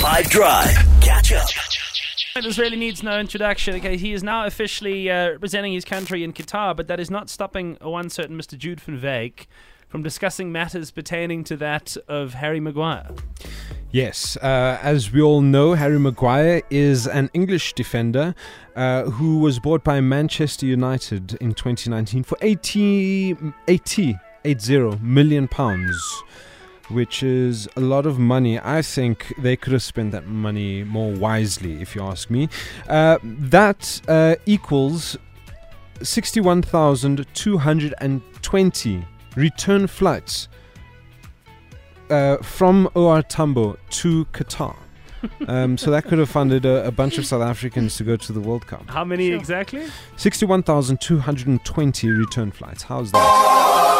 5 Drive. Catch up. This really needs no introduction. Okay, he is now officially uh, representing his country in Qatar, but that is not stopping one certain Mr. Jude van Wyk from discussing matters pertaining to that of Harry Maguire. Yes, uh, as we all know, Harry Maguire is an English defender uh, who was bought by Manchester United in 2019 for 80, 80, 80 million pounds, which is a lot of money. I think they could have spent that money more wisely, if you ask me. Uh, that uh, equals 61,220 return flights uh, from OR Tambo to Qatar. um, so that could have funded a, a, bunch of South Africans to go to the World Cup. How many sure. exactly? 61,220 return flights. How's that?